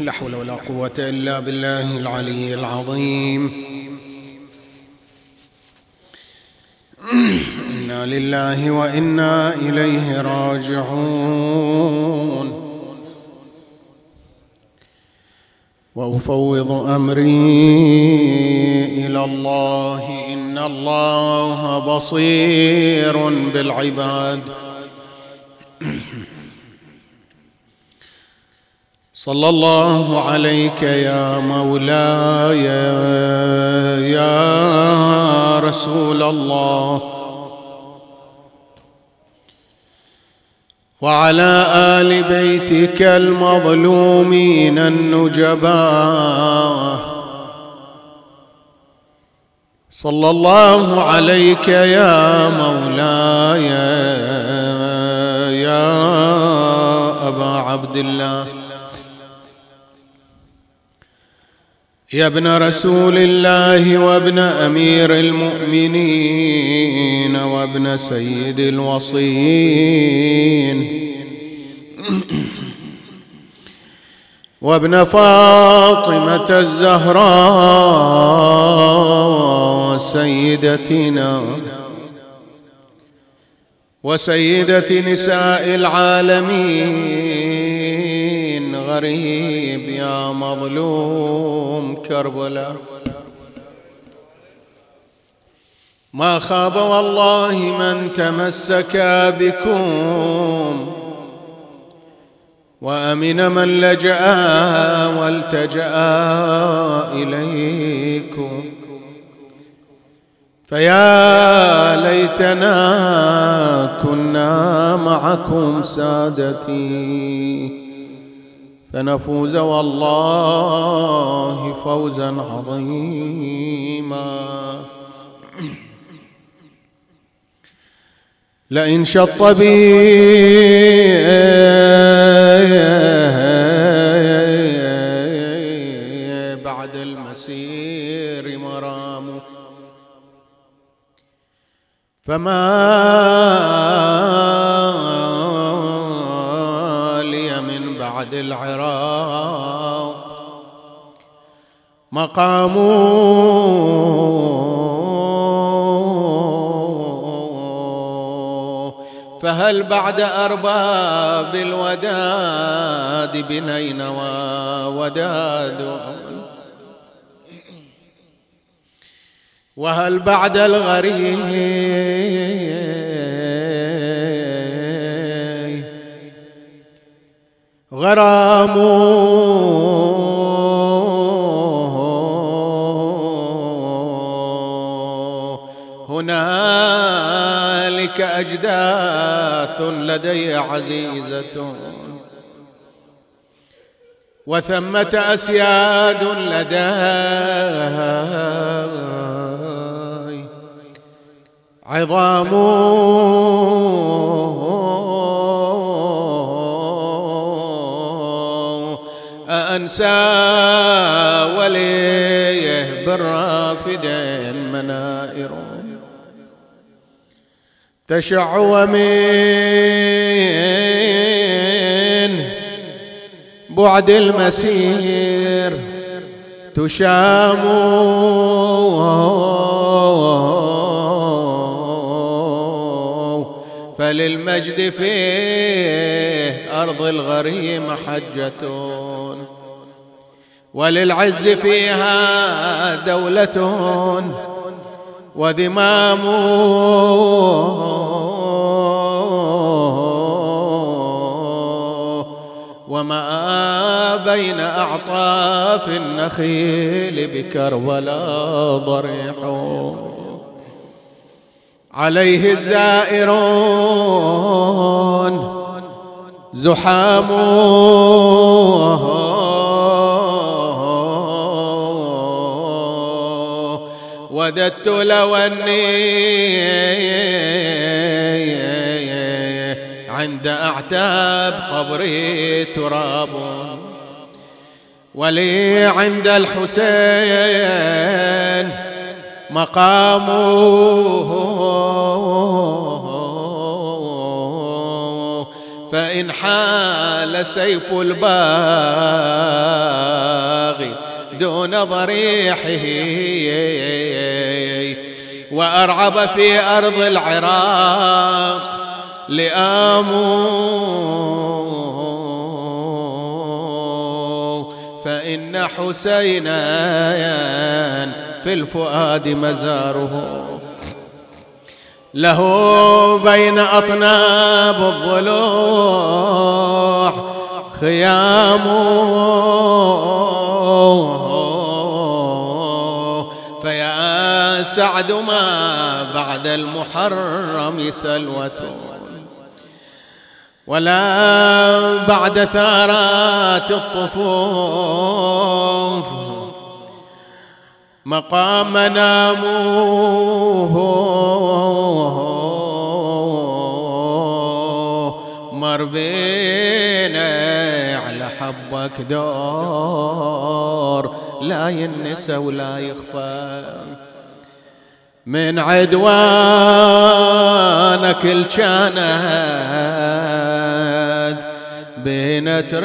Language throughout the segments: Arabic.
لا حول ولا قوة إلا بالله العلي العظيم. إنا لله وإنا إليه راجعون. وأفوض أمري إلى الله إن الله بصير بالعباد. صلى الله عليك يا مولاي يا رسول الله. وعلى آل بيتك المظلومين النجباء. صلى الله عليك يا مولاي يا أبا عبد الله. يا ابن رسول الله وابن أمير المؤمنين وابن سيد الوصين وابن فاطمة الزهراء سيدتنا وسيدة نساء العالمين. غريب يا مظلوم كربلاء. ما خاب والله من تمسك بكم وأمن من لجأ والتجأ إليكم. فيا ليتنا كنا معكم سادتي. فنفوز والله فوزا عظيما. لئن شط بي بعد المسير مرام. فما العراق. مقام فهل بعد أرباب الوداد بنينوى وداد وهل بعد الغريب غرام. هنالك أجداث لدي عزيزة. وثمة أسياد لدي عظام. أنسى وليه بالرافد منائر تشع ومن بعد المسير تشام. فللمجد فيه أرض الغريم حجة. وللعز فيها دولة وذمام. وما بين أعطاف النخيل بكربلاء ضريح. عليه الزائرون زحام. وددت لو أني عند أعتاب قبري تراب. ولي عند الحسين مقامه. فإن حال سيف الباغي دون ضريحه. وأرعب في أرض العراق لآمو فإن حسينا في الفؤاد مزاره. له بين أطناب الضلوع. خيام فيا سعد ما بعد المحرم سلوة. ولا بعد ثارات الطفوف. مقام ناموه. مر على حبك دور لا ينسى ولا يخفى. من عدوانك الجناد بين تريد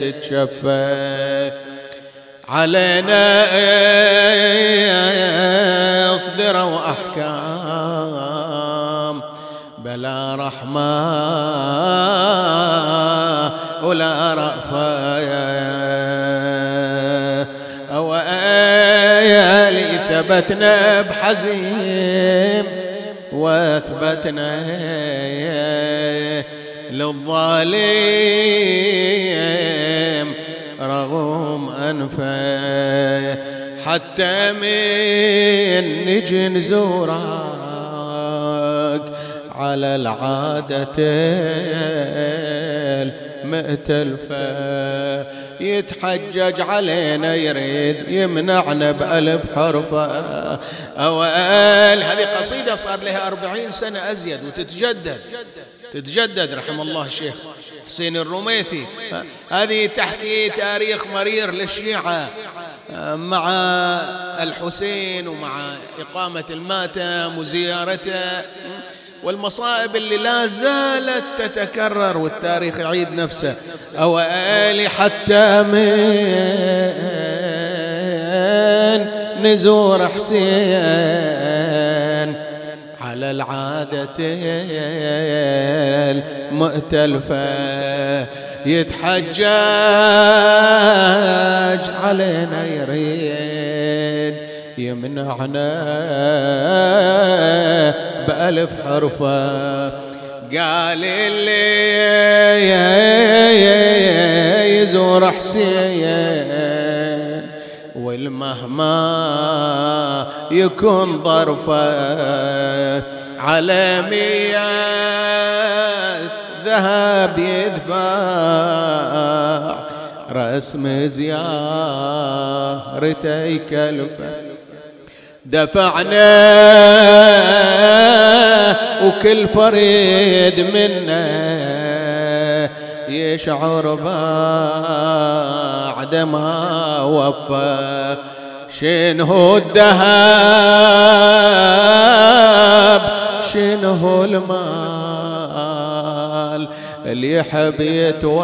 تتشفى. علينا اصدروا احكام بلا رحمة. ولا أو آيالي ثبتنا بحزيم وأثبتنا للظالم رغم أنفه. حتى من نجي نزورك على العادة. المأتلفة يتحجج علينا يريد يمنعنا بألف حرفة. أوائل هذه قصيدة صار لها أربعين سنة أزيد وتتجدد. تتجدد رحم الله الشيخ حسين الرميثي. هذه تحكي تاريخ مرير للشيعة. مع الحسين ومع إقامة الماتم وزيارته. والمصائب اللي لا زالت تتكرر والتاريخ يعيد نفسه. أو آلي حتى من نزور حسين على العادة المؤتلفة يتحجج علينا يريد. يمنعنا بألف حرفة. قال اللي يزور حسين والمهما يكون ظرفة. على ميات ذهب يدفع رسم زيارته يكلفه دفعنا وكل فريد منا يشعر بعد ما وفى. شنه الذهب شنه المال اللي يحب يتوطن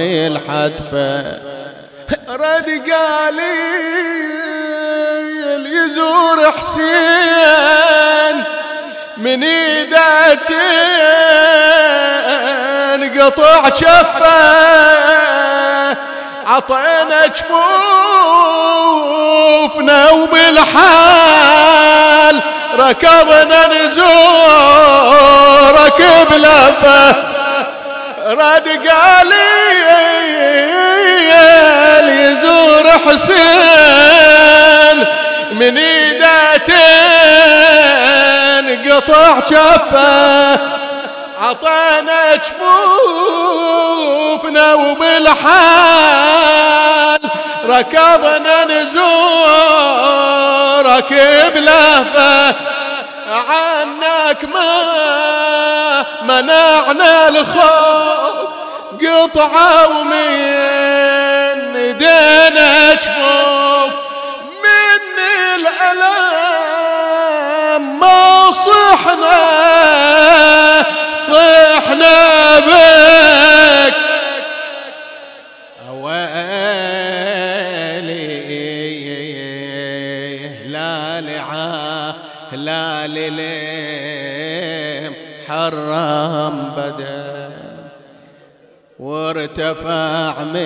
الحدفه رد قاليل يزور حسين من ايدتين قطع شفه عطينا جفوفنا وبالحال ركضنا نزورك بلفه. رد قاليل يزور حسين. من ايدتين قطع شفة. عطانا جفوفنا وبالحال ركضنا نزورك بلهفة. عنك ما منعنا الخوف. قطعة ومن وارتفع من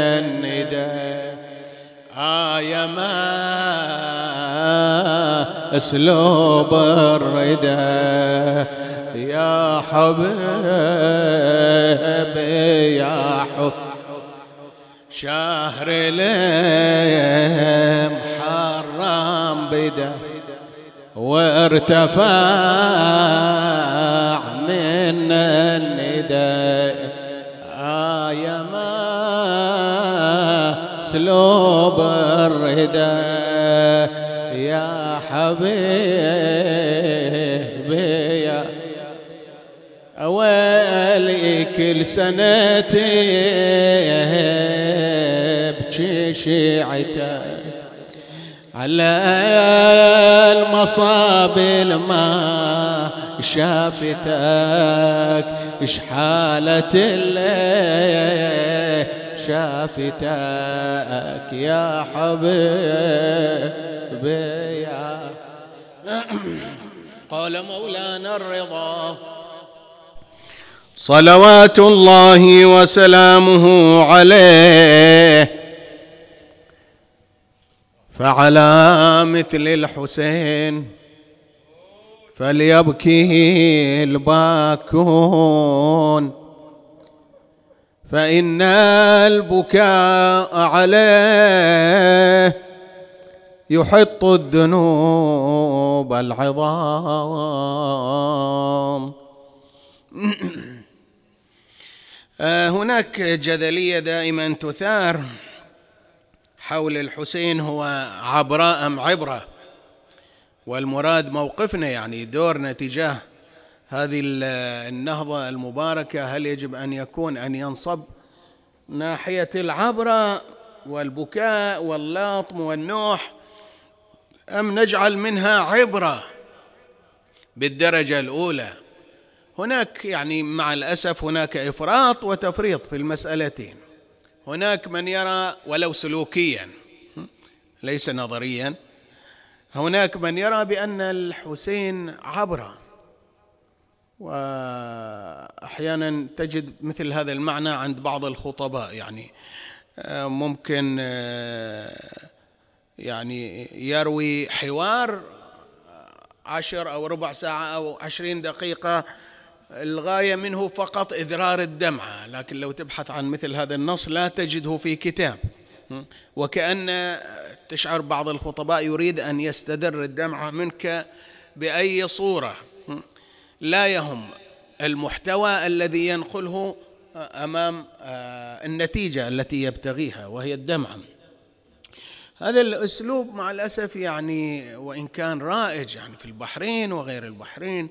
الندى آية ما أسلوب الردى يا حبيبي يا حب. شهر ليم حرام بدا. وارتفع من الندى آية ما سلوب الردى يا حبيبي يا أويلي كل سنتي بشي شيعتك على المصاب ما شافتك. اش حالة اللي شافتك يا حبيبي قال مولانا الرضا. صلوات الله وسلامه عليه. فعلى مثل الحسين. فليبكي الباكون فإن البكاء عليه يحط الذنوب العظام. هناك جدلية دائما تثار حول الحسين هو عبراء أم عبرة. والمراد موقفنا يعني دورنا تجاه هذه النهضة المباركة هل يجب أن يكون أن ينصب ناحية العبرة والبكاء واللاطم والنوح أم نجعل منها عبرة بالدرجة الأولى؟ هناك يعني مع الأسف هناك إفراط وتفريط في المسألتين. هناك من يرى ولو سلوكيا ليس نظريا هناك من يرى بأن الحسين عبره. وأحيانا تجد مثل هذا المعنى عند بعض الخطباء يعني آه، ممكن آه، يعني يروي حوار عشر أو ربع ساعة أو عشرين دقيقة الغاية منه فقط اذرار الدمعه لكن لو تبحث عن مثل هذا النص لا تجده في كتاب. وكأن تشعر بعض الخطباء يريد أن يستدر الدمعة منك بأي صورة. لا يهم المحتوى الذي ينقله أمام آه، النتيجة التي يبتغيها وهي الدمعه هذا الأسلوب مع الأسف يعني وإن كان رائج يعني في البحرين وغير البحرين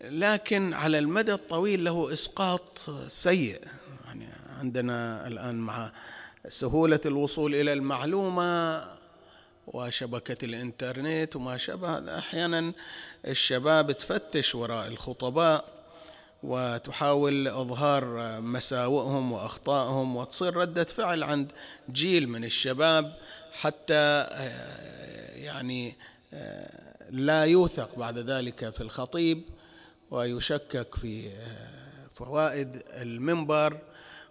لكن على المدى الطويل له إسقاط سيء. يعني عندنا الآن مع سهولة الوصول إلى المعلومة وشبكة الإنترنت وما شابه أحيانا الشباب تفتش وراء الخطباء وتحاول إظهار مساوئهم وأخطائهم وتصير ردة فعل عند جيل من الشباب حتى آه، يعني آه، لا يوثق بعد ذلك في الخطيب ويشكك في آه، فوائد المنبر.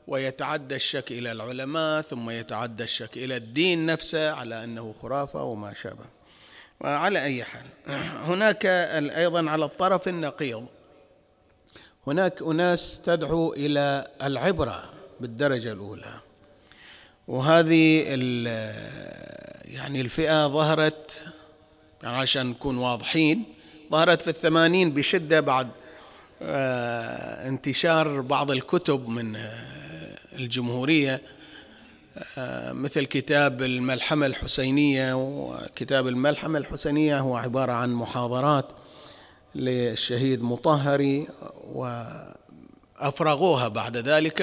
ويتعدى الشك إلى العلماء ثم يتعدى الشك إلى الدين نفسه على أنه خرافة وما شابه. وعلى أي حال هناك أيضا على الطرف النقيض. هناك أناس تدعو إلى العبرة بالدرجة الأولى. وهذه يعني الفئة ظهرت يعني عشان نكون واضحين ظهرت في الثمانين بشدة بعد آه، انتشار بعض الكتب من آه، الجمهورية آه، مثل كتاب الملحمة الحسينية وكتاب الملحمة الحسينية هو عبارة عن محاضرات للشهيد مطهري وأفرغوها بعد ذلك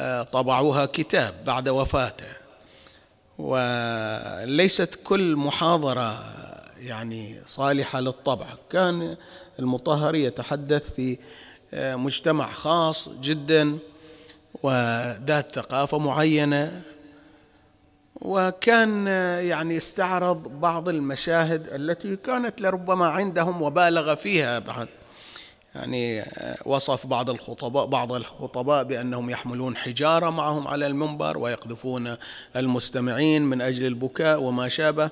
وطبعوها كتاب بعد وفاته. وليست كل محاضرة يعني صالحة للطبع. كان المطهري يتحدث في آه، مجتمع خاص جدا وذات ثقافة معينة وكان يعني استعرض بعض المشاهد التي كانت لربما عندهم وبالغ فيها بعد يعني وصف بعض الخطباء بعض الخطباء بأنهم يحملون حجارة معهم على المنبر ويقذفون المستمعين من أجل البكاء وما شابه.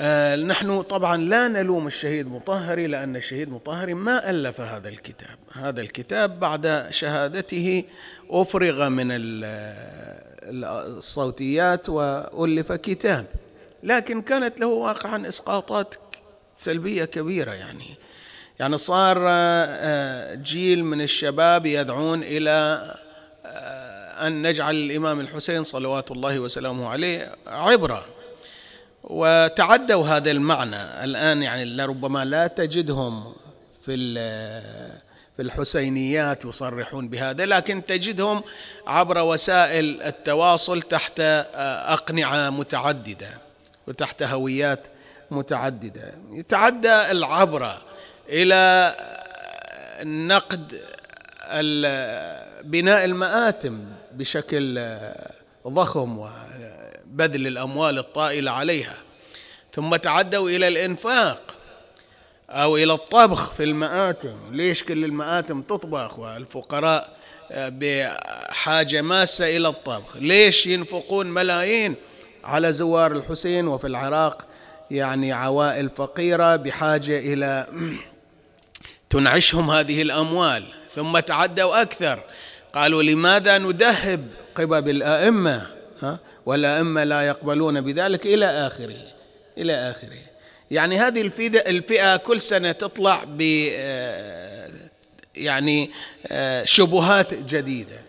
آه، نحن طبعا لا نلوم الشهيد مطهري لأن الشهيد مطهري ما ألف هذا الكتاب. هذا الكتاب بعد شهادته أفرغ من الصوتيات وألف كتاب. لكن كانت له واقعا إسقاطات سلبية كبيرة يعني. يعني صار آه، جيل من الشباب يدعون إلى آه، أن نجعل الإمام الحسين صلوات الله وسلامه عليه عبرة. وتعدوا هذا المعنى. الآن يعني لربما لا تجدهم في في الحسينيات يصرحون بهذا لكن تجدهم عبر وسائل التواصل تحت أقنعة متعددة وتحت هويات متعددة. يتعدى العبرة إلى نقد بناء المآتم بشكل ضخم بذل الأموال الطائلة عليها ثم تعدوا إلى الإنفاق أو إلى الطبخ في المآتم. ليش كل المآتم تطبخ؟ والفقراء آه، بحاجة ماسة إلى الطبخ. ليش ينفقون ملايين؟ على زوار الحسين وفي العراق يعني عوائل فقيرة بحاجة إلى تنعشهم هذه الأموال. ثم تعدوا أكثر. قالوا لماذا ندهب قبب الأئمة؟ ها؟ والأئمة لا يقبلون بذلك إلى آخره إلى آخره. يعني هذه الفئة كل سنة تطلع ب آه، يعني آه، شبهات جديدة.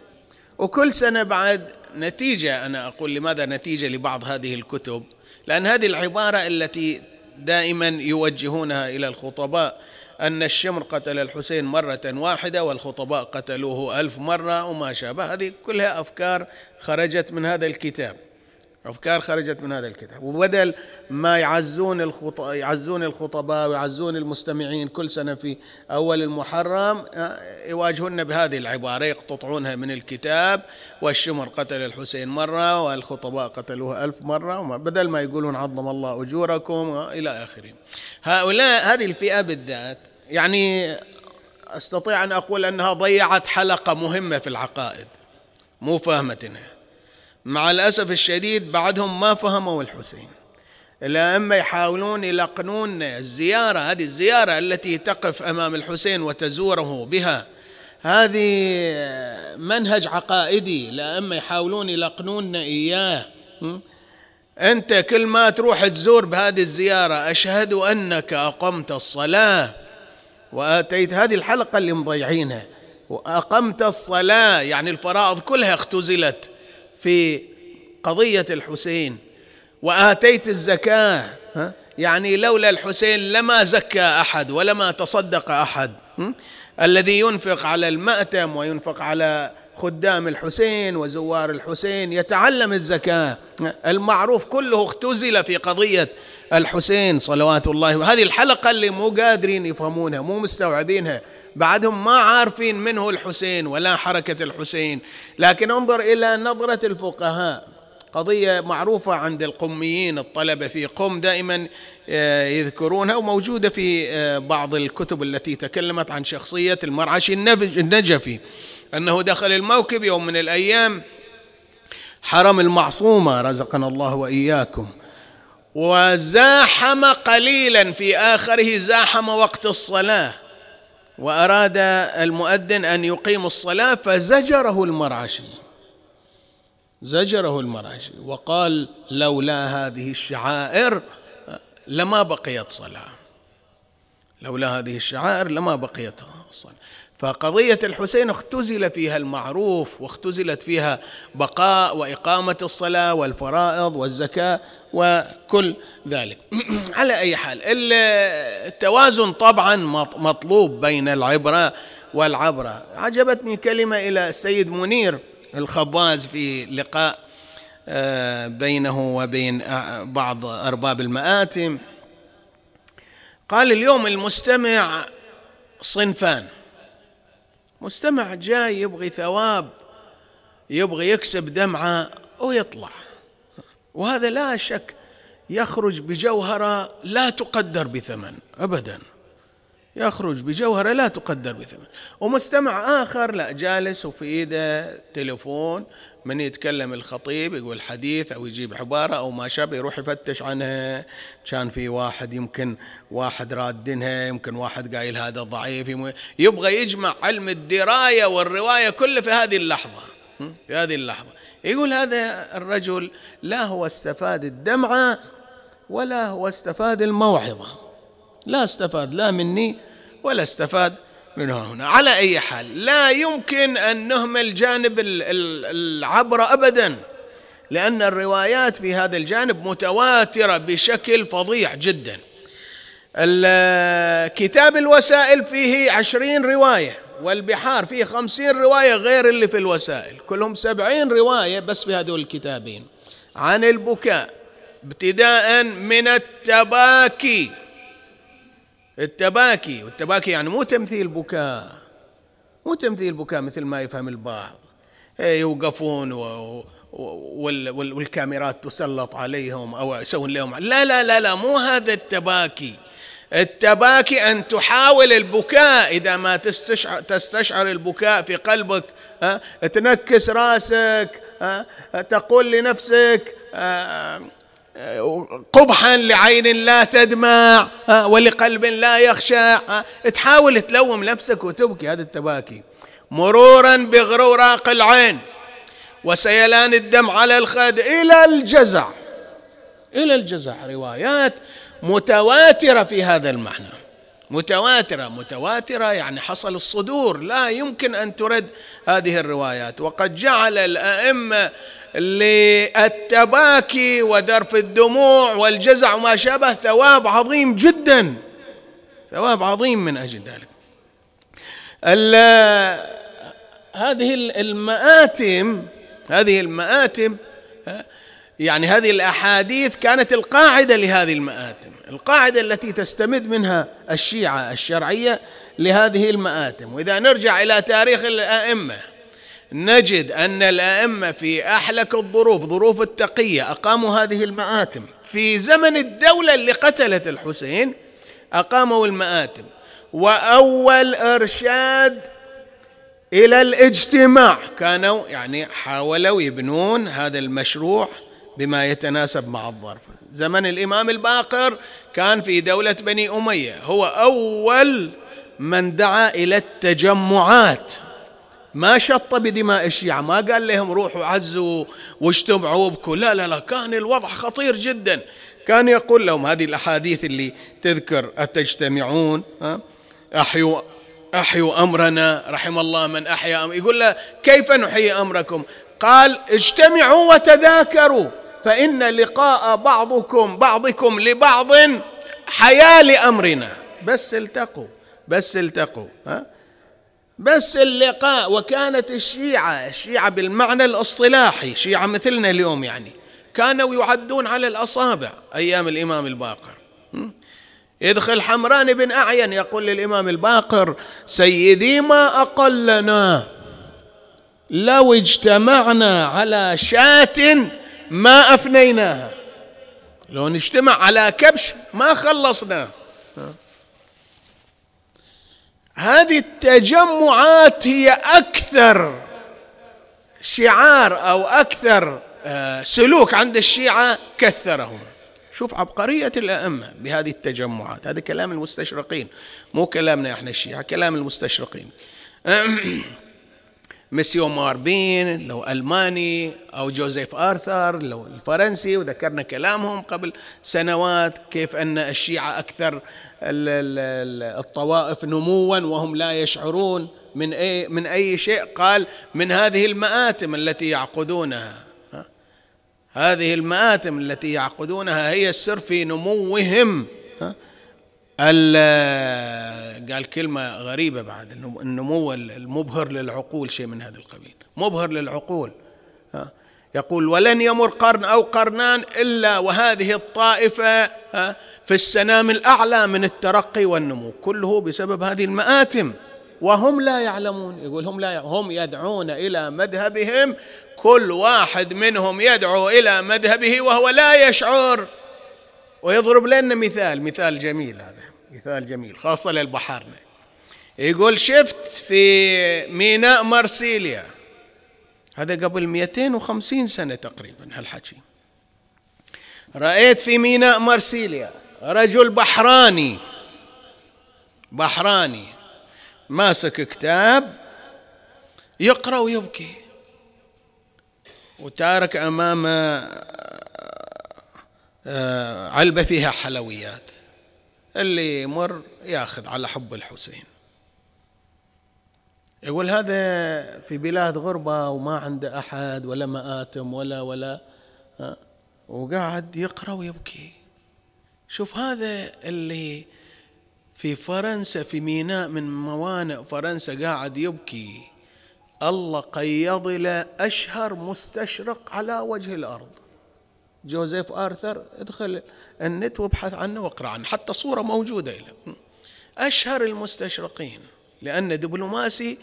وكل سنة بعد نتيجة أنا أقول لماذا نتيجة لبعض هذه الكتب؟ لأن هذه العبارة التي دائما يوجهونها إلى الخطباء أن الشمر قتل الحسين مرة واحدة والخطباء قتلوه ألف مرة وما شابه. هذه كلها أفكار خرجت من هذا الكتاب. أفكار خرجت من هذا الكتاب. وبدل ما يعزون الخطباء يعزون الخطباء ويعزون المستمعين كل سنة في أول المحرم آه، يواجهون بهذه العبارة يقتطعونها من الكتاب. والشمر قتل الحسين مرة والخطباء قتلوه ألف مرة بدل ما يقولون عظم الله أجوركم إلى آخره هؤلاء هذه الفئة بالذات يعني أستطيع أن أقول أنها ضيعت حلقة مهمة في العقائد مو فهمتنا مع الأسف الشديد بعدهم ما فهموا الحسين. الأئمة يحاولون يلقنون الزيارة هذه الزيارة التي تقف أمام الحسين وتزوره بها هذه منهج عقائدي. الأئمة يحاولون يلقنون إياه. أنت كل ما تروح تزور بهذه الزيارة أشهد أنك أقمت الصلاة. وآتيت هذه الحلقة اللي مضيعينها. وأقمت الصلاة يعني الفرائض كلها اختزلت. في قضية الحسين وآتيت الزكاة يعني لولا الحسين لما زكى أحد ولما تصدق أحد الذي ينفق على المأتم وينفق على خدام الحسين وزوار الحسين يتعلم الزكاة المعروف كله اختزل في قضية الحسين صلوات الله وهذه الحلقة اللي مو قادرين يفهمونها مو مستوعبينها. بعدهم ما عارفين منه الحسين ولا حركة الحسين. لكن انظر إلى نظرة الفقهاء. قضية معروفة عند القميين الطلبة في قم دائما آه، يذكرونها وموجودة في آه، بعض الكتب التي تكلمت عن شخصية المرعشي النجفي. أنه دخل الموكب يوم من الأيام حرم المعصومة رزقنا الله وإياكم. وزاحم قليلا في آخره زاحم وقت الصلاة. وأراد المؤذن أن يقيم الصلاة فزجره المرعشي. زجره المرعشي وقال لولا هذه الشعائر لما بقيت صلاة. لولا هذه الشعائر لما بقيت الصلاة فقضية الحسين اختزل فيها المعروف واختزلت فيها بقاء وإقامة الصلاة والفرائض والزكاة. وكل ذلك. على أي حال التوازن طبعا مطلوب بين العبرة والعبرة. عجبتني كلمة إلى السيد منير الخباز في لقاء آه، بينه وبين بعض أرباب المآتم قال اليوم المستمع صنفان. مستمع جاي يبغي ثواب يبغي يكسب دمعة ويطلع. وهذا لا شك يخرج بجوهرة لا تقدر بثمن أبدا. يخرج بجوهرة لا تقدر بثمن. ومستمع آخر لا جالس وفي إيده تليفون من يتكلم الخطيب يقول حديث أو يجيب عبارة أو ما شابه يروح يفتش عنها. كان في واحد يمكن واحد رادنها يمكن واحد قايل هذا ضعيف يبغى يجمع علم الدراية والرواية كله في هذه اللحظة. في هذه اللحظة. يقول هذا الرجل لا هو استفاد الدمعه ولا هو استفاد الموعظة. لا استفاد لا مني ولا استفاد من هنا. على أي حال لا يمكن أن نهمل جانب العبرة أبدا لأن الروايات في هذا الجانب متواترة بشكل فظيع جدا. كتاب الوسائل فيه عشرين رواية. والبحار فيه خمسين رواية غير اللي في الوسائل. كلهم سبعين رواية بس في هذول الكتابين. عن البكاء ابتداء من التباكي. التباكي والتباكي يعني مو تمثيل بكاء. مو تمثيل بكاء مثل ما يفهم البعض. إيه، يوقفون و والكاميرات تسلط عليهم أو يسوون لهم لا لا لا لا مو هذا التباكي. التباكي أن تحاول البكاء إذا ما تستشعر, تستشعر البكاء في قلبك ها؟ تنكس راسك ها؟ تقول لنفسك ها قبحا لعين لا تدمع ولقلب لا يخشع تحاول تلوم نفسك وتبكي هذا التباكي. مرورا بغروراق العين وسيلان الدم على الخد إلى الجزع. إلى الجزع روايات. متواترة في هذا المعنى. متواترة متواترة يعني حصل الصدور. لا يمكن أن ترد هذه الروايات. وقد جعل الأئمة للتباكي وذرف الدموع والجزع وما شابه ثواب عظيم جدا. ثواب عظيم من أجل ذلك. هذه المآتم هذه المآتم يعني هذه الأحاديث كانت القاعدة لهذه المآتم القاعدة التي تستمد منها الشيعة الشرعية لهذه المآتم. وإذا نرجع إلى تاريخ الأئمة نجد أن الأئمة في أحلك الظروف ظروف التقية أقاموا هذه المآتم. في زمن الدولة اللي قتلت الحسين أقاموا المآتم. وأول إرشاد إلى الاجتماع كانوا يعني حاولوا يبنون هذا المشروع بما يتناسب مع الظرف. زمن الإمام الباقر كان في دولة بني أمية. هو أول من دعا إلى التجمعات. ما شط بدماء الشيعة. ما قال لهم روحوا عزوا واجتمعوا وابكوا. لا لا لا. كان الوضع خطير جدا. كان يقول لهم هذه الأحاديث اللي تذكر أتجتمعون أحيوا أحيوا أمرنا. رحم الله من أحيا أمر يقول له كيف نحيي أمركم؟ قال اجتمعوا وتذاكروا. فإن لقاء بعضكم بعضكم لبعض حياة لأمرنا. بس التقوا بس التقوا ها؟ بس اللقاء. وكانت الشيعة الشيعة بالمعنى الإصطلاحي شيعة مثلنا اليوم يعني كانوا يعدون على الأصابع أيام الإمام الباقر. يدخل حمران بن أعين يقول للإمام الباقر سيدي ما أقلنا لو اجتمعنا على شاة ما أفنيناها. لو نجتمع على كبش ما خلصناه هذه التجمعات هي أكثر شعار أو أكثر آه، سلوك عند الشيعة كثرهم. شوف عبقرية الأئمة بهذه التجمعات. هذا كلام المستشرقين مو كلامنا إحنا الشيعة كلام المستشرقين. مسيو ماربين لو ألماني أو جوزيف آرثر لو الفرنسي وذكرنا كلامهم قبل سنوات كيف أن الشيعة أكثر الطوائف نموا وهم لا يشعرون من أي, من أي شيء. قال من هذه المآتم التي يعقدونها. هذه المآتم التي يعقدونها هي السر في نموهم. قال كلمة غريبة بعد النمو المبهر للعقول شيء من هذا القبيل. مبهر للعقول. يقول ولن يمر قرن أو قرنان إلا وهذه الطائفة في السنام الأعلى من الترقي والنمو. كله بسبب هذه المآتم. وهم لا يعلمون. يقول هم لا يعلمون هم يدعون إلى مذهبهم. كل واحد منهم يدعو إلى مذهبه وهو لا يشعر. ويضرب لنا مثال مثال جميل هذا. مثال جميل. خاصة للبحارنا يقول شفت في ميناء مرسيليا هذا قبل 250 سنة تقريبا هالحكي. رأيت في ميناء مرسيليا رجل بحراني. بحراني. ماسك كتاب يقرأ ويبكي. وتارك أمامه آه، علبة فيها حلويات. اللي يمر ياخذ على حب الحسين. يقول هذا في بلاد غربة وما عنده أحد ولا مآتم ولا ولا وقاعد يقرأ ويبكي. شوف هذا اللي في فرنسا في ميناء من موانئ فرنسا قاعد يبكي. الله قيض له أشهر مستشرق على وجه الأرض. جوزيف آرثر ادخل النت وابحث عنه واقرأ عنه حتى صورة موجودة له. أشهر المستشرقين لأن دبلوماسي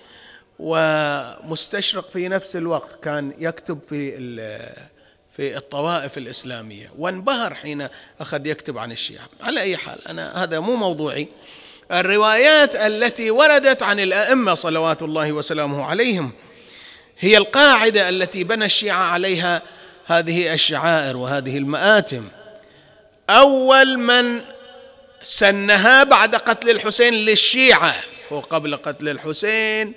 ومستشرق في نفس الوقت كان يكتب في في الطوائف الإسلامية. وانبهر حين أخذ يكتب عن الشيعة. على أي حال أنا هذا مو موضوعي. الروايات التي وردت عن الأئمة صلوات الله وسلامه عليهم هي القاعدة التي بنى الشيعة عليها هذه الشعائر وهذه المآتم. أول من سنها بعد قتل الحسين للشيعة هو قبل قتل الحسين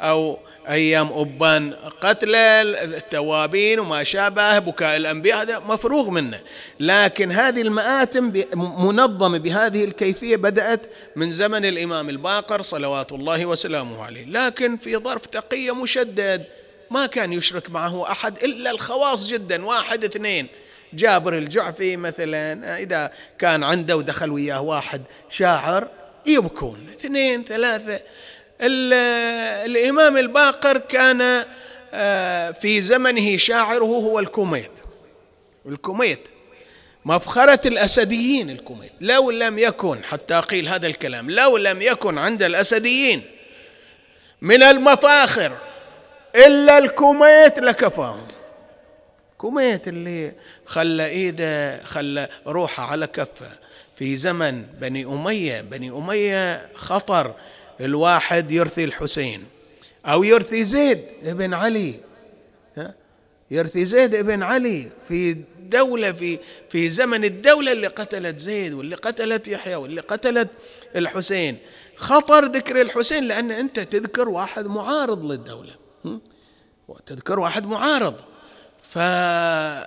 أو أيام أبان قتل التوابين وما شابه بكاء الأنبياء هذا مفروغ منه. لكن هذه المآتم منظمة بهذه الكيفية بدأت من زمن الإمام الباقر صلوات الله وسلامه عليه. لكن في ظرف تقية مشدد. ما كان يشرك معه أحد إلا الخواص جدا واحد اثنين. جابر الجعفي مثلا إذا كان عنده ودخل وياه واحد شاعر يبكون. اثنين ثلاثة. الإمام الباقر كان آه، في زمنه شاعره هو الكميت. الكميت. مفخرة الأسديين الكميت. لو لم يكن حتى قيل هذا الكلام لو لم يكن عند الأسديين من المفاخر إلا الكميت لكفاهم كميت اللي خلى إيده خلى روحه على كفه. في زمن بني أمية بني أمية خطر. الواحد يرثي الحسين أو يرثي زيد بن علي. يرثي زيد بن علي في دولة في في زمن الدولة اللي قتلت زيد واللي قتلت يحيى واللي قتلت الحسين. خطر ذكر الحسين لأن أنت تذكر واحد معارض للدولة. تذكر واحد معارض. فكان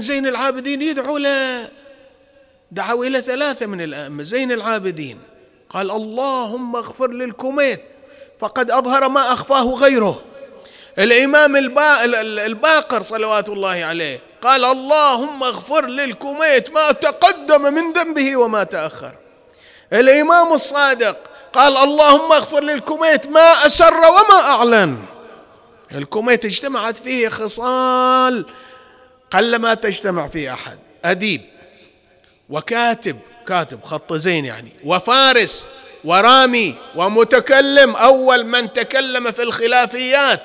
زين العابدين يدعو له دعوا إله ثلاثة من الأئمة زين العابدين. قال اللهم اغفر للكميت فقد أظهر ما أخفاه غيره. الإمام الباقر صلوات الله عليه قال اللهم اغفر للكميت ما تقدم من ذنبه وما تأخر. الإمام الصادق قال اللهم اغفر للكميت ما أسر وما أعلن. الكميت اجتمعت فيه خصال قلما تجتمع فيه أحد. أديب وكاتب كاتب خط زين يعني وفارس ورامي ومتكلم أول من تكلم في الخلافيات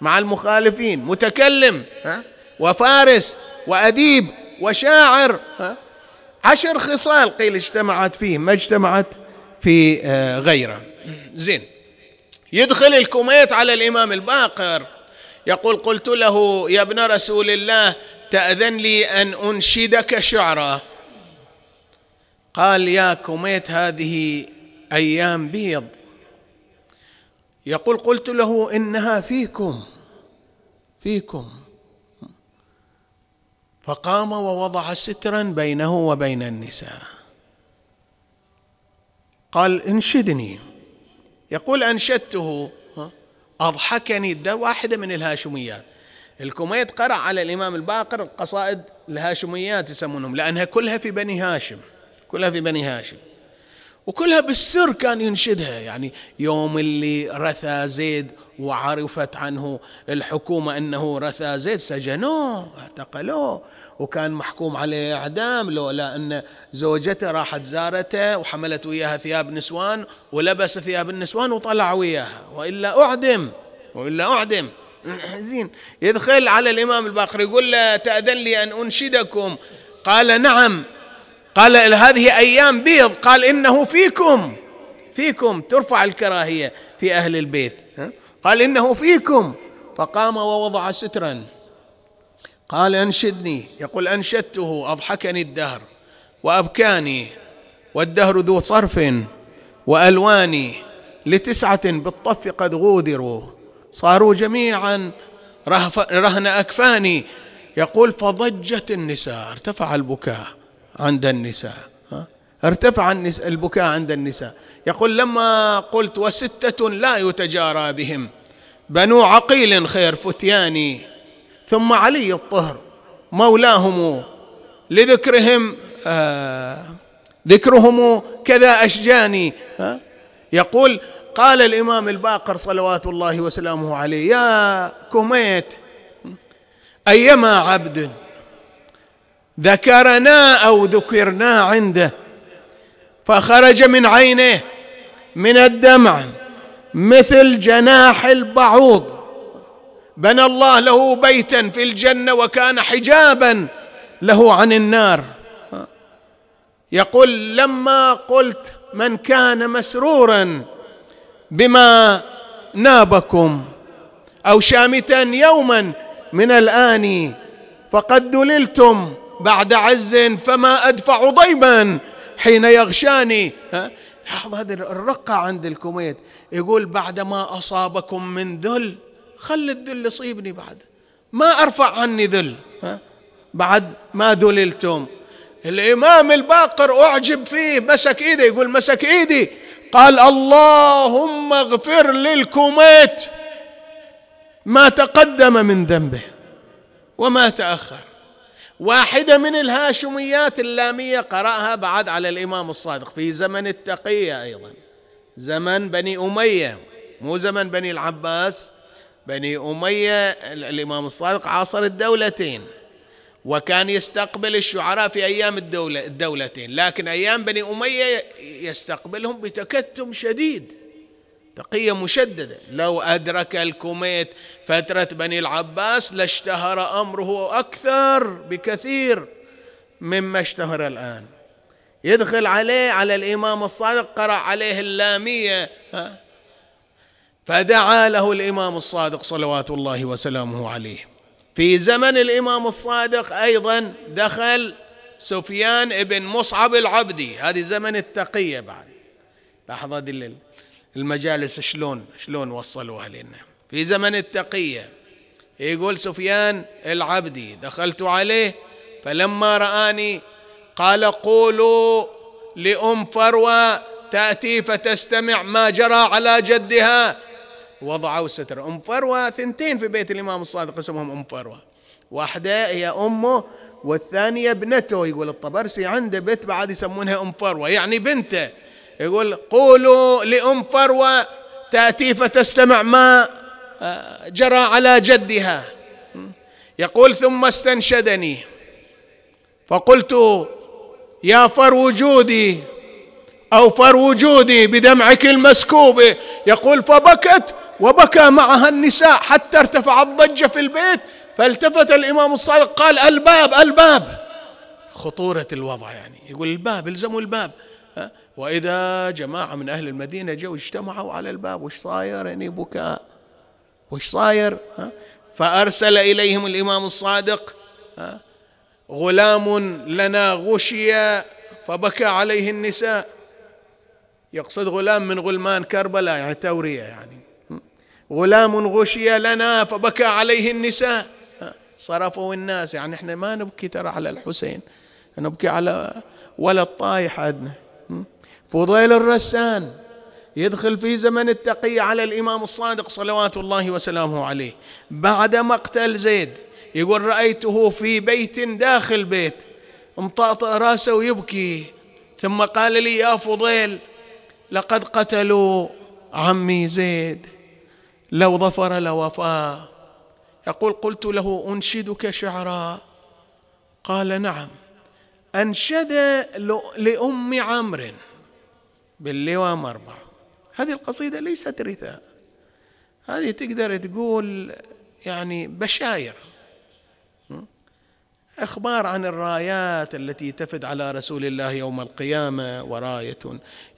مع المخالفين متكلم ها؟ وفارس وأديب وشاعر ها؟ عشر خصال قيل اجتمعت فيه ما اجتمعت؟ في آه، غيره. زين. يدخل الكوميت على الإمام الباقر. يقول قلت له يا ابن رسول الله تأذن لي أن أنشدك شعرا قال يا كوميت هذه أيام بيض. يقول قلت له إنها فيكم فيكم. فقام ووضع سترا بينه وبين النساء. قال انشدني. يقول انشدته اضحكني ده واحدة من الهاشميات. الكوميت قرأ على الإمام الباقر قصائد الهاشميات يسمونهم لأنها كلها في بني هاشم كلها في بني هاشم. وكلها بالسر كان ينشدها يعني يوم اللي رثى زيد وعرفت عنه الحكومة أنه رثى زيد سجنوه اعتقلوه وكان محكوم عليه إعدام لولا أن زوجته راحت زارته وحملت وياها ثياب نسوان ولبس ثياب النسوان وطلع وياها وإلا أعدم وإلا أعدم. زين يدخل على الإمام الباقر يقول له تأذن لي أن أنشدكم؟ قال نعم. قال هذه أيام بيض قال إنه فيكم فيكم ترفع الكراهية في أهل البيت. قال إنه فيكم. فقام ووضع سترا. قال أنشدني. يقول أنشدته أضحكني الدهر وأبكاني والدهر ذو صرف وألواني لتسعة بالطف قد غودروا. صاروا جميعا رهن أكفاني. يقول فضجت النساء ارتفع البكاء عند النساء. ارتفع البكاء عند النساء. يقول لما قلت وستة لا يتجارى بهم بنو عقيل خير فتياني ثم علي الطهر مولاهم لذكرهم آه ذكرهم كذا أشجاني يقول قال الإمام الباقر صلوات الله وسلامه عليه يا كوميت أيما عبد ذكرنا أو ذكرنا عنده فخرج من عينه من الدمع مثل جناح البعوض. بنى الله له بيتا في الجنة وكان حجابا له عن النار. يقول لما قلت من كان مسرورا بما نابكم أو شامتا يوما من الآن فقد دللتم بعد عز فما أدفع ضيبا. حين يغشاني. لاحظ هذه الرقة عند الكويت. يقول بعد ما أصابكم من ذل خل الذل يصيبني بعد. ما أرفع عني ذل. بعد ما ذللتم. الإمام الباقر أعجب فيه. مسك إيدي يقول مسك إيدي. قال اللهم اغفر للكوميت ما تقدم من ذنبه وما تأخر. واحدة من الهاشميات اللامية قرأها بعد على الإمام الصادق في زمن التقية أيضا. زمن بني أمية مو زمن بني العباس. بني أمية الإمام الصادق عاصر الدولتين وكان يستقبل الشعراء في أيام الدولة الدولتين. لكن أيام بني أمية يستقبلهم بتكتم شديد. تقية مشددة. لو أدرك الكوميت فترة بني العباس لاشتهر أمره أكثر بكثير مما اشتهر الآن. يدخل عليه على الإمام الصادق قرأ عليه اللامية فدعا له الإمام الصادق صلوات الله وسلامه عليه. في زمن الإمام الصادق أيضا دخل سفيان ابن مصعب العبدي. هذه زمن التقية بعد. لحظة دلل المجالس شلون شلون وصلوها لنا في زمن التقية يقول سفيان العبدي دخلت عليه فلما رآني قال قولوا لأم فروة تأتي فتستمع ما جرى على جدها. وضعوا ستر. أم فروة ثنتين في بيت الإمام الصادق اسمهم أم فروة. واحدة هي أمه والثانية ابنته. يقول الطبرسي عنده بيت بعد يسمونها أم فروة يعني بنته. يقول قولوا لأم فروة تأتي فتستمع ما آه، جرى على جدها. يقول ثم استنشدني. فقلت يا فر وجودي أو فر وجودي بدمعك المسكوب. يقول فبكت وبكى معها النساء حتى ارتفع الضجة في البيت. فالتفت الإمام الصادق قال الباب الباب. خطورة الوضع يعني. يقول الباب الزموا الباب. وإذا جماعة من أهل المدينة جو اجتمعوا على الباب وش صاير؟ يعني بكاء. وش صاير؟ فأرسل إليهم الإمام الصادق غلام لنا غشي فبكى عليه النساء. يقصد غلام من غلمان كربلاء يعني تورية يعني. غلام غشي لنا فبكى عليه النساء. صرفوا الناس يعني إحنا ما نبكي ترى على الحسين نبكي على ولد طايح عندنا. فضيل الرسان يدخل في زمن التقية على الإمام الصادق صلوات الله وسلامه عليه. بعد مقتل زيد يقول رأيته في بيت داخل بيت امطاطئ رأسه ويبكي. ثم قال لي يا فضيل لقد قتلوا عمي زيد لو ظفر لوفاه يقول قلت له أنشدك شعرا؟ قال نعم. أنشد لأم عمرو باللوام أربع هذه القصيدة ليست رثاء. هذه تقدر تقول يعني بشاير. أخبار عن الرايات التي تفد على رسول الله يوم القيامة وراية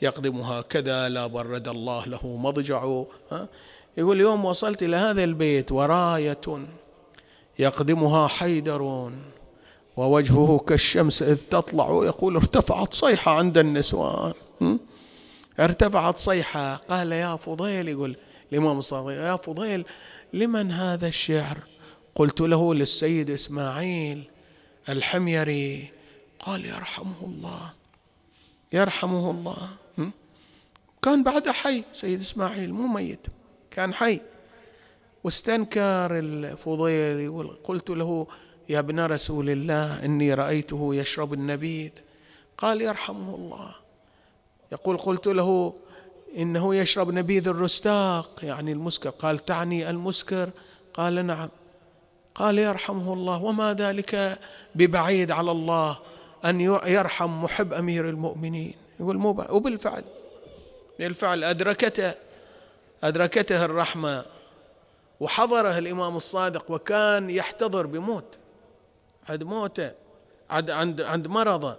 يقدمها كذا لا برد الله له مضجع. يقول يوم وصلت إلى هذا البيت وراية يقدمها حيدر. ووجهه كالشمس إذ تطلع يقول ارتفعت صيحة عند النسوان. ارتفعت صيحة. قال يا فضيل يقول الإمام الصادق يا فضيل لمن هذا الشعر؟ قلت له للسيد إسماعيل الحميري. قال يرحمه الله. يرحمه الله. كان بعد حي سيد إسماعيل مو ميت كان حي. واستنكر الفضيل قلت له يا ابن رسول الله إني رأيته يشرب النبيذ. قال يرحمه الله. يقول قلت له إنه يشرب نبيذ الرستاق. يعني المسكر. قال تعني المسكر؟ قال نعم. قال يرحمه الله. وما ذلك ببعيد على الله أن يرحم محب أمير المؤمنين. يقول مو وبالفعل. بالفعل أدركته أدركته الرحمة وحضره الإمام الصادق وكان يحتضر بموت. عند موته عند عند عند مرضه.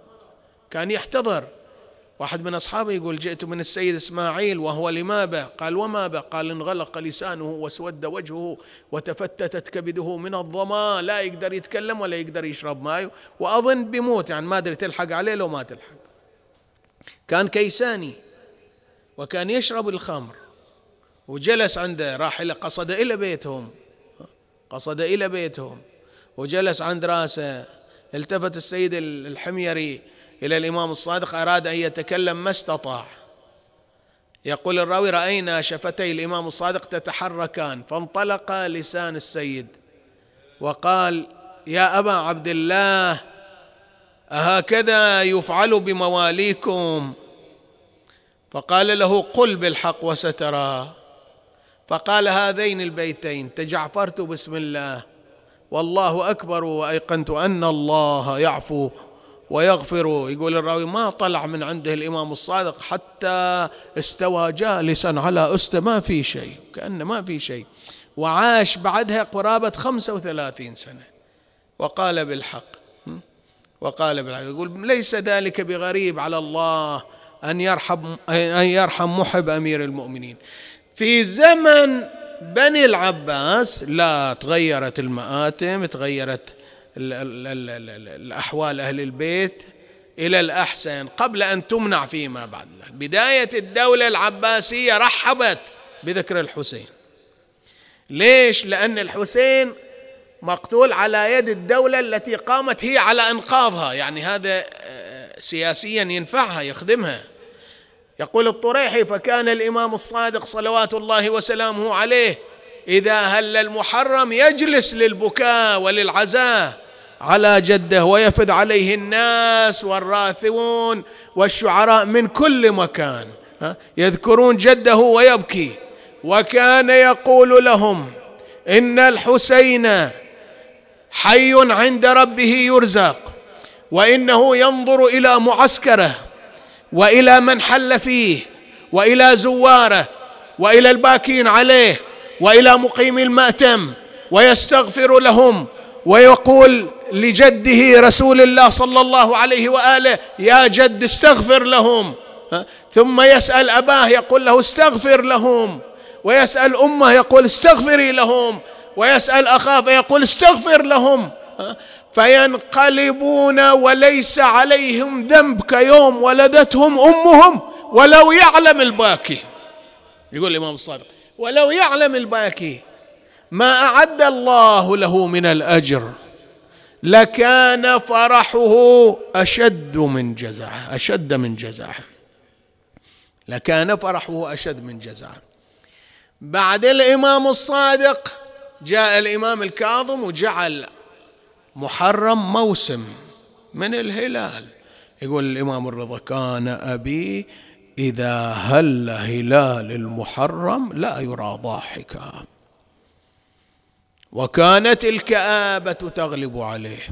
كان يحتضر. واحد من أصحابه يقول جئت من السيد إسماعيل وهو لماذا؟ قال وما قال انغلق لسانه واسود وجهه وتفتتت كبده من الظما لا يقدر يتكلم ولا يقدر يشرب ماء وأظن بموت. يعني ما أدري تلحق عليه لو ما تلحق. كان كيساني وكان يشرب الخمر وجلس عنده راحلة قصد إلى بيتهم. قصد إلى بيتهم. وجلس عند رأسه. التفت السيد الحميري إلى الإمام الصادق أراد أن يتكلم ما استطاع. يقول الراوي رأينا شفتي الإمام الصادق تتحركان. فانطلق لسان السيد وقال يا أبا عبد الله أهكذا يفعل بمواليكم؟ فقال له قل بالحق وسترى. فقال هذين البيتين تجعفرت بسم الله. والله أكبر وأيقنت أن الله يعفو ويغفر. يقول الراوي ما طلع من عنده الإمام الصادق حتى استوى جالسا على أسته ما في شيء كأنه ما في شيء. وعاش بعدها قرابة خمسة وثلاثين سنة. وقال بالحق وقال بالحق. يقول ليس ذلك بغريب على الله أن يرحم أن يرحم محب أمير المؤمنين. في زمن بني العباس لا تغيرت المآتم تغيرت الأحوال أهل البيت إلى الأحسن قبل أن تمنع فيما بعد. بداية الدولة العباسية رحبت بذكر الحسين. ليش؟ لأن الحسين مقتول على يد الدولة التي قامت هي على إنقاذها يعني هذا آه، سياسيا ينفعها يخدمها. يقول الطريحي فكان الإمام الصادق صلوات الله وسلامه عليه إذا هل المحرم يجلس للبكاء وللعزاء على جده ويفد عليه الناس والراثون والشعراء من كل مكان يذكرون جده ويبكي. وكان يقول لهم إن الحسين حي عند ربه يرزق وإنه ينظر إلى معسكره وإلى من حل فيه وإلى زواره وإلى الباكين عليه وإلى مقيم المأتم ويستغفر لهم ويقول لجده رسول الله صلى الله عليه وآله يا جد استغفر لهم. ثم يسأل أباه يقول له استغفر لهم. ويسأل أمه يقول استغفري لهم. ويسأل أخاه فيقول استغفر لهم. فينقلبون وليس عليهم ذنب كيوم ولدتهم أمهم ولو يعلم الباكي. يقول الإمام الصادق ولو يعلم الباكي ما أعد الله له من الأجر لكان فرحه أشد من جزعه أشد من جزعه لكان فرحه أشد من جزعه بعد الإمام الصادق جاء الإمام الكاظم وجعل محرم موسم من الهلال. يقول الإمام الرضا كان أبي إذا هل هلال المحرم لا يرى ضاحكا. وكانت الكآبة تغلب عليه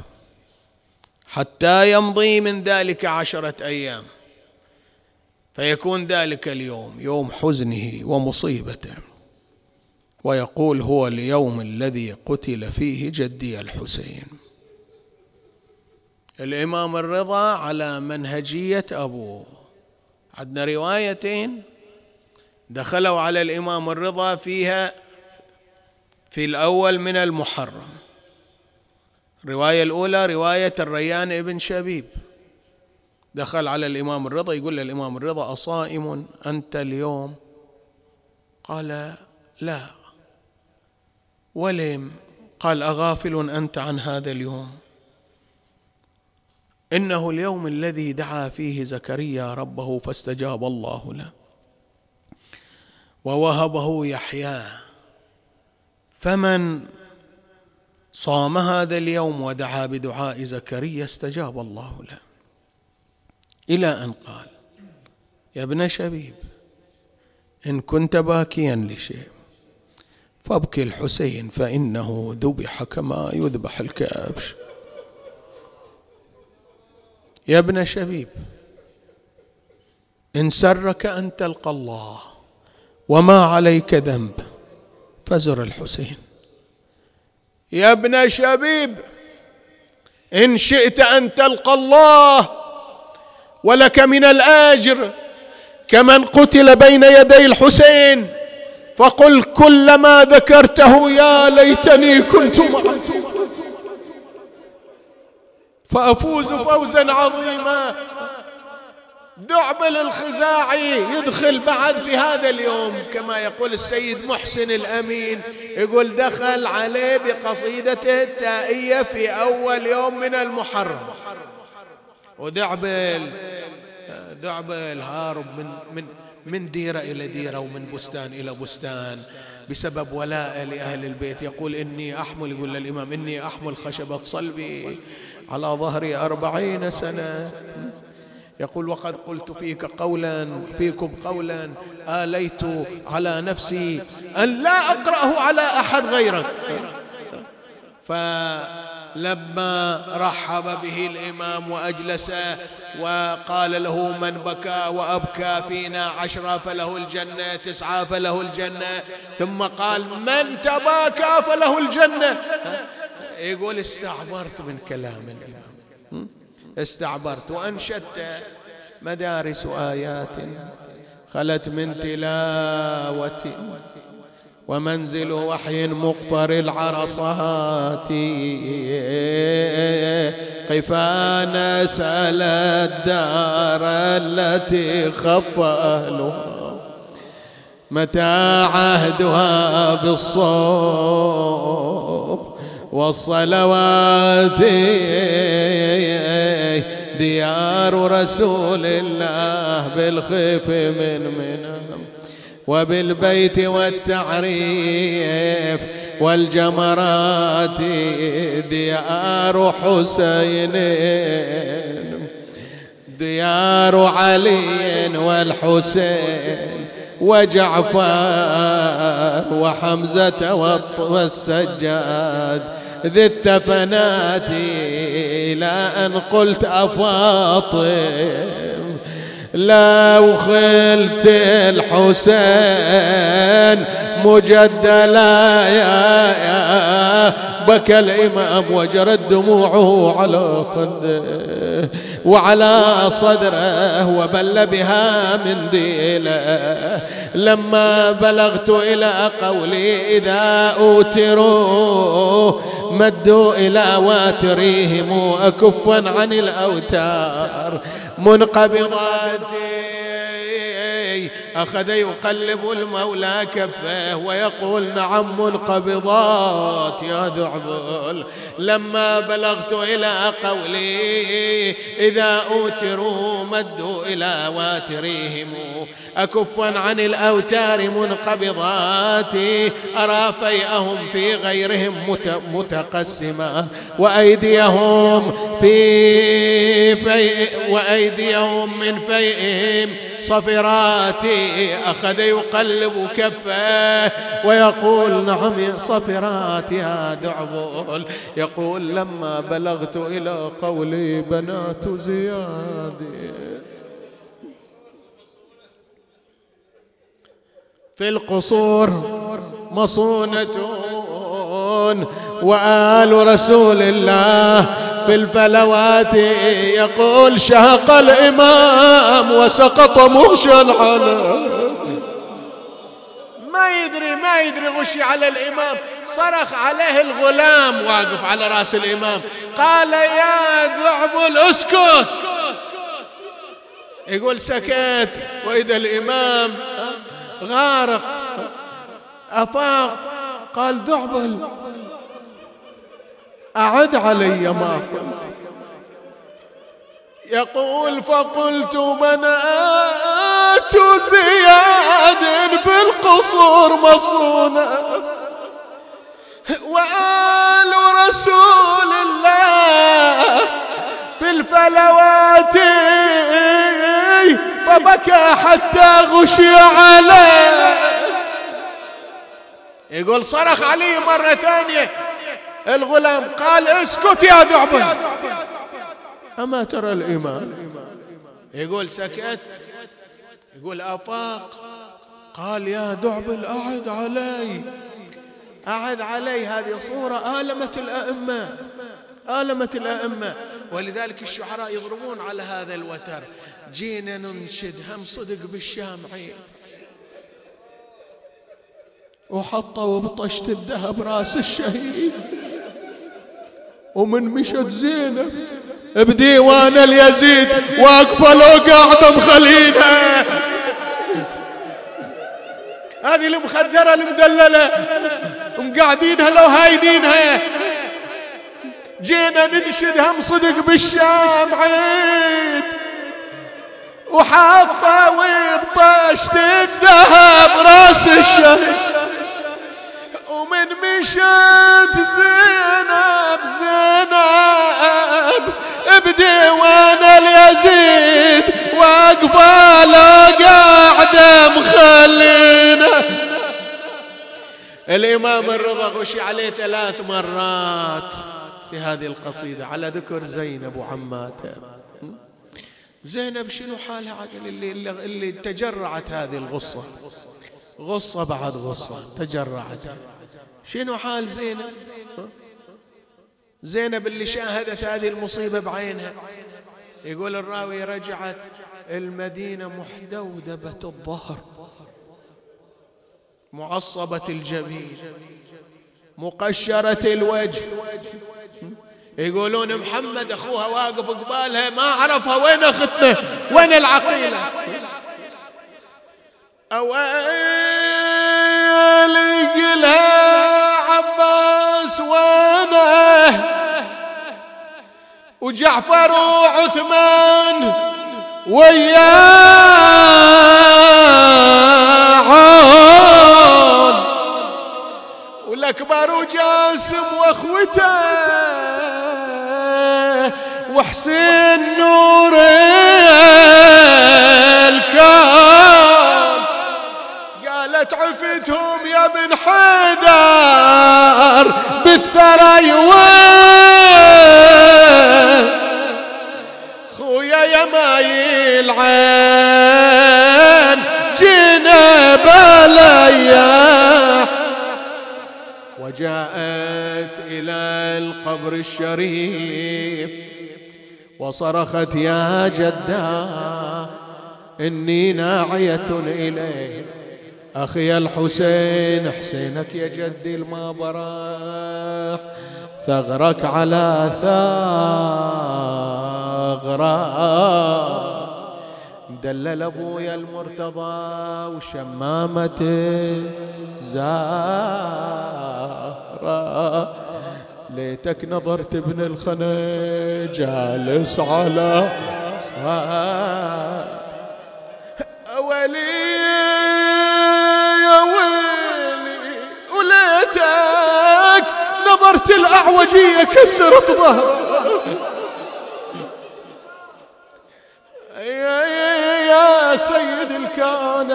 حتى يمضي من ذلك عشرة أيام. فيكون ذلك اليوم يوم حزنه ومصيبته. ويقول هو اليوم الذي قتل فيه جدي الحسين. الإمام الرضا على منهجية أبوه عندنا روايتين دخلوا على الإمام الرضا فيها في الأول من المحرم. الرواية الأولى رواية الريان ابن شبيب. دخل على الإمام الرضا يقول للإمام الرضا أصائم أنت اليوم؟ قال لا. ولم؟ قال أغافل أنت عن هذا اليوم؟ إنه اليوم الذي دعا فيه زكريا ربه فاستجاب الله له. ووهبه يحيى. فمن صام هذا اليوم ودعا بدعاء زكريا استجاب الله له. إلى أن قال يا ابن شبيب إن كنت باكيا لشيء فابكي الحسين فإنه ذبح كما يذبح الكبش. يا ابن شبيب إن سرك أن تلقى الله وما عليك ذنب فزر الحسين. يا ابن شبيب إن شئت أن تلقى الله ولك من الأجر كمن قتل بين يدي الحسين فقل كل ما ذكرته يا ليتني كنت معك فأفوز فوزا عظيما. دعبل الخزاعي يدخل بعد في هذا اليوم كما يقول السيد محسن الأمين. يقول دخل عليه بقصيدته التائية في أول يوم من المحرم. ودعبل دعبل هارب من من من ديرة إلى ديرة ومن بستان إلى بستان بسبب ولاء لأهل البيت. يقول إني أحمل يقول للإمام إني أحمل خشبة صلبي. على ظهري أربعين سنة. يقول وقد قلت فيك قولا فيكم قولا. آليت على نفسي أن لا أقرأه على أحد غيرك. فلما رحب به الإمام وأجلسه وقال له من بكى وأبكى فينا عشرة فله الجنة تسعة فله الجنة. ثم قال من تباكى فله الجنة. يقول استعبرت من كلام الإمام. استعبرت وأنشدت مدارس آيات خلت من تلاوة ومنزل وحي مقفر العرصات. قفا نسأل الدار التي خف أهلها. متى عهدها بالصوم والصلوات ديار رسول الله بالخيف من منام وبالبيت والتعريف والجمرات ديار حسين ديار علي والحسين وجعفر وحمزة والسجاد ذي الثفنات إلى أن قلت أفاطم. لو خلت الحسين مجدلا يا, يا بكى الإمام وجرت دموعه على خده وعلى صدره وبل بها من ديله. لما بلغت إلى قولي إذا أوتروا مدوا إلى واتريهم أكفا عن الأوتار منقبضات. أخذ يقلب المولى كفه ويقول نعم منقبضات يا ذعبل لما بلغت إلى قولي إذا أوتروا مدوا إلى واتريهم. أكفا عن الأوتار منقبضات. أرى فيئهم في غيرهم متقسمة. وأيديهم في فيء وأيديهم من فيئهم صفراتي أخذ يقلب كفه ويقول نعم يا صفرات يا دعبل يقول لما بلغت إلى قولي بنات زياد في القصور مصونة وآل رسول الله في الفلوات يقول شهق الإمام وسقط مغشا على ما يدري ما يدري غشي على الإمام. صرخ عليه الغلام واقف على رأس الإمام. قال يا ذعبل اسكت يقول سكت. وإذا الإمام غارق أفاق قال ذعبل أعد علي ما يقول فقلت منات زياد في القصور مصونة. وآل رسول الله في الفلوات فبكى حتى غشي عليه. يقول صرخ علي مرة ثانية. الغلام قال اسكت يا ذعبل أما ترى الإمام يقول سكت. يقول أفاق قال يا ذعبل أعد علي. أعد علي هذه صورة آلمت الأئمة. آلمت الأئمة. ولذلك الشعراء يضربون على هذا الوتر. جينا ننشد هم صدق بالشامعين وحطوا بطشت الذهب راس الشهيد. ومن مشت زينب بديوان اليزيد واقفة لو قاعدة مخلينها هذه المخدرة المدللة مقعدينها لو هاينينها جينا ننشد هم صدق بالشام عيد. وحاطة وبطشت الذهب راس الشهر ومن مشات زينب زينب. بديوان اليزيد؟ واقفة قاعدة مخلينا. الإمام الرضا غشي عليه ثلاث مرات في هذه القصيدة. على ذكر زينب وعماته. زينب شنو حالها؟ عقل اللي, اللي تجرعت هذه الغصة. غصة بعد غصة تجرعت. شنو حال زينب؟ زينب اللي شاهدت هذه المصيبة بعينها. يقول الراوي رجعت المدينة محدودبة الظهر معصبة الجبين مقشرة الوجه. يقولون محمد أخوها واقف قبالها ما عرفها وين اختنا وين العقيلة؟ اويل يقلها وينه وجعفر وعثمان وياه والأكبر وجاسم وأخوته وحسين نور الكون قالت عفتهم يا بن حيدر. بالثرى خويا يا مايل عين جينا بلايا. وجاءت إلى القبر الشريف وصرخت يا جدا إني ناعية إليه أخي الحسين حسينك يا جدي الما براح ثغرك على ثغرة. دلل أبويا المرتضى وشمامته زهرة ليتك نظرت ابن الخنا جالس على ولي نظرت الأعوجية كسرت ظهره يا, يا, يا سيد الكون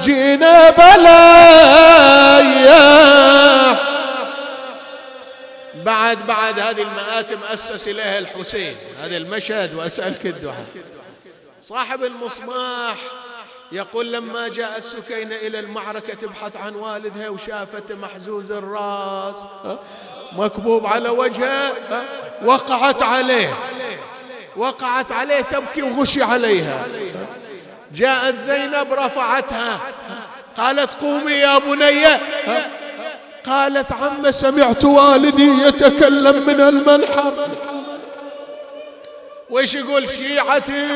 جينا بلايا. بعد بعد هذه المآتم أسس إليها الحسين هذا المشهد وأسألك الدعاء. صاحب المصباح يقول لما جاءت سكينة إلى المعركة تبحث عن والدها وشافته محزوز الرأس. مكبوب على وجهه وقعت عليه. وقعت عليه تبكي وغشي عليها. جاءت زينب رفعتها. قالت قومي يا بني قالت عم سمعت والدي يتكلم من المنحر. وش يقول شيعتي؟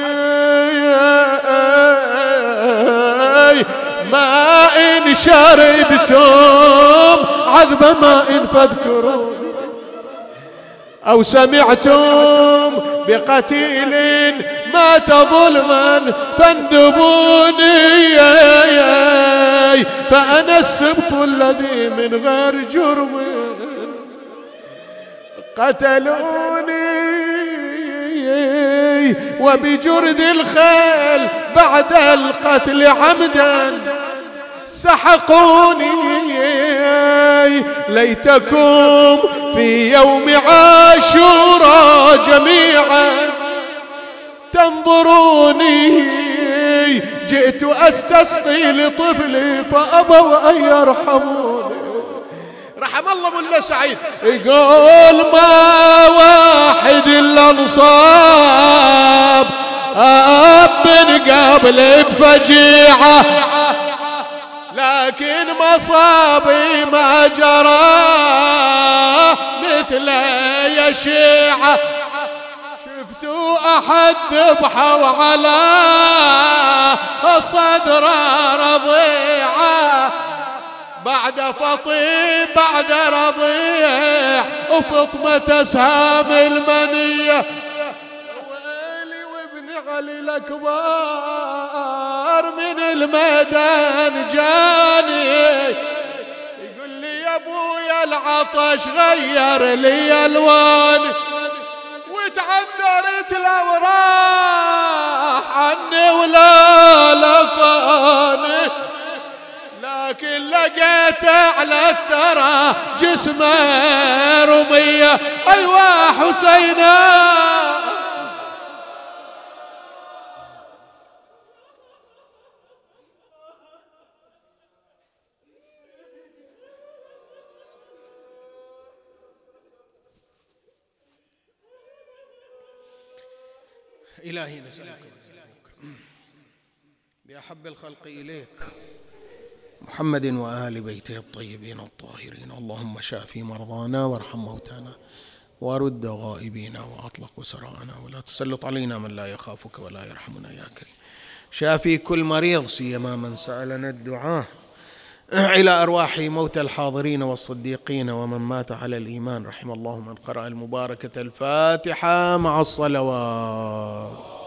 ما إن شربتم عذب ما إن فاذكرون. أو سمعتم بقتيل مات ظلما فاندبوني. فأنا السبط الذي من غير جرم. قتلوني. وبجرد الخيل بعد القتل عمدا سحقوني. ليتكم في يوم عاشورا جميعا. تنظروني جئت أستسقي لطفلي فابوا أن يرحموني. رحم الله ملا سعيد. يقول ما واحد إلا انصاب اب من قبل بفجيعة. لكن مصابي ما جرى. مثل يا شيعة شفتوا أحد ذبحوا على. صدر رضيعة. بعد فطيب بعد رضيع وفطمة أسهام المنية ويلي وابن علي الأكبر من الميدان جاني. يقول لي يا أبويا العطش غير لي ألوان. وتعذرت لو راح عني ولا لفاني. لقيت على الثرى جسمه رمية أيوا حسينا. إلهي نسألك. بأحب الخلق إليك. محمد وآل بيته الطيبين الطاهرين. اللهم شافي مرضانا وارحم موتانا ورد غائبينا وأطلق سراءنا ولا تسلط علينا من لا يخافك ولا يرحمنا يا كريم. شافي كل مريض سيما من سألنا الدعاء إلى أرواح موتى الحاضرين والصديقين ومن مات على الإيمان. رحم الله من قرأ المباركة الفاتحة مع الصلوات.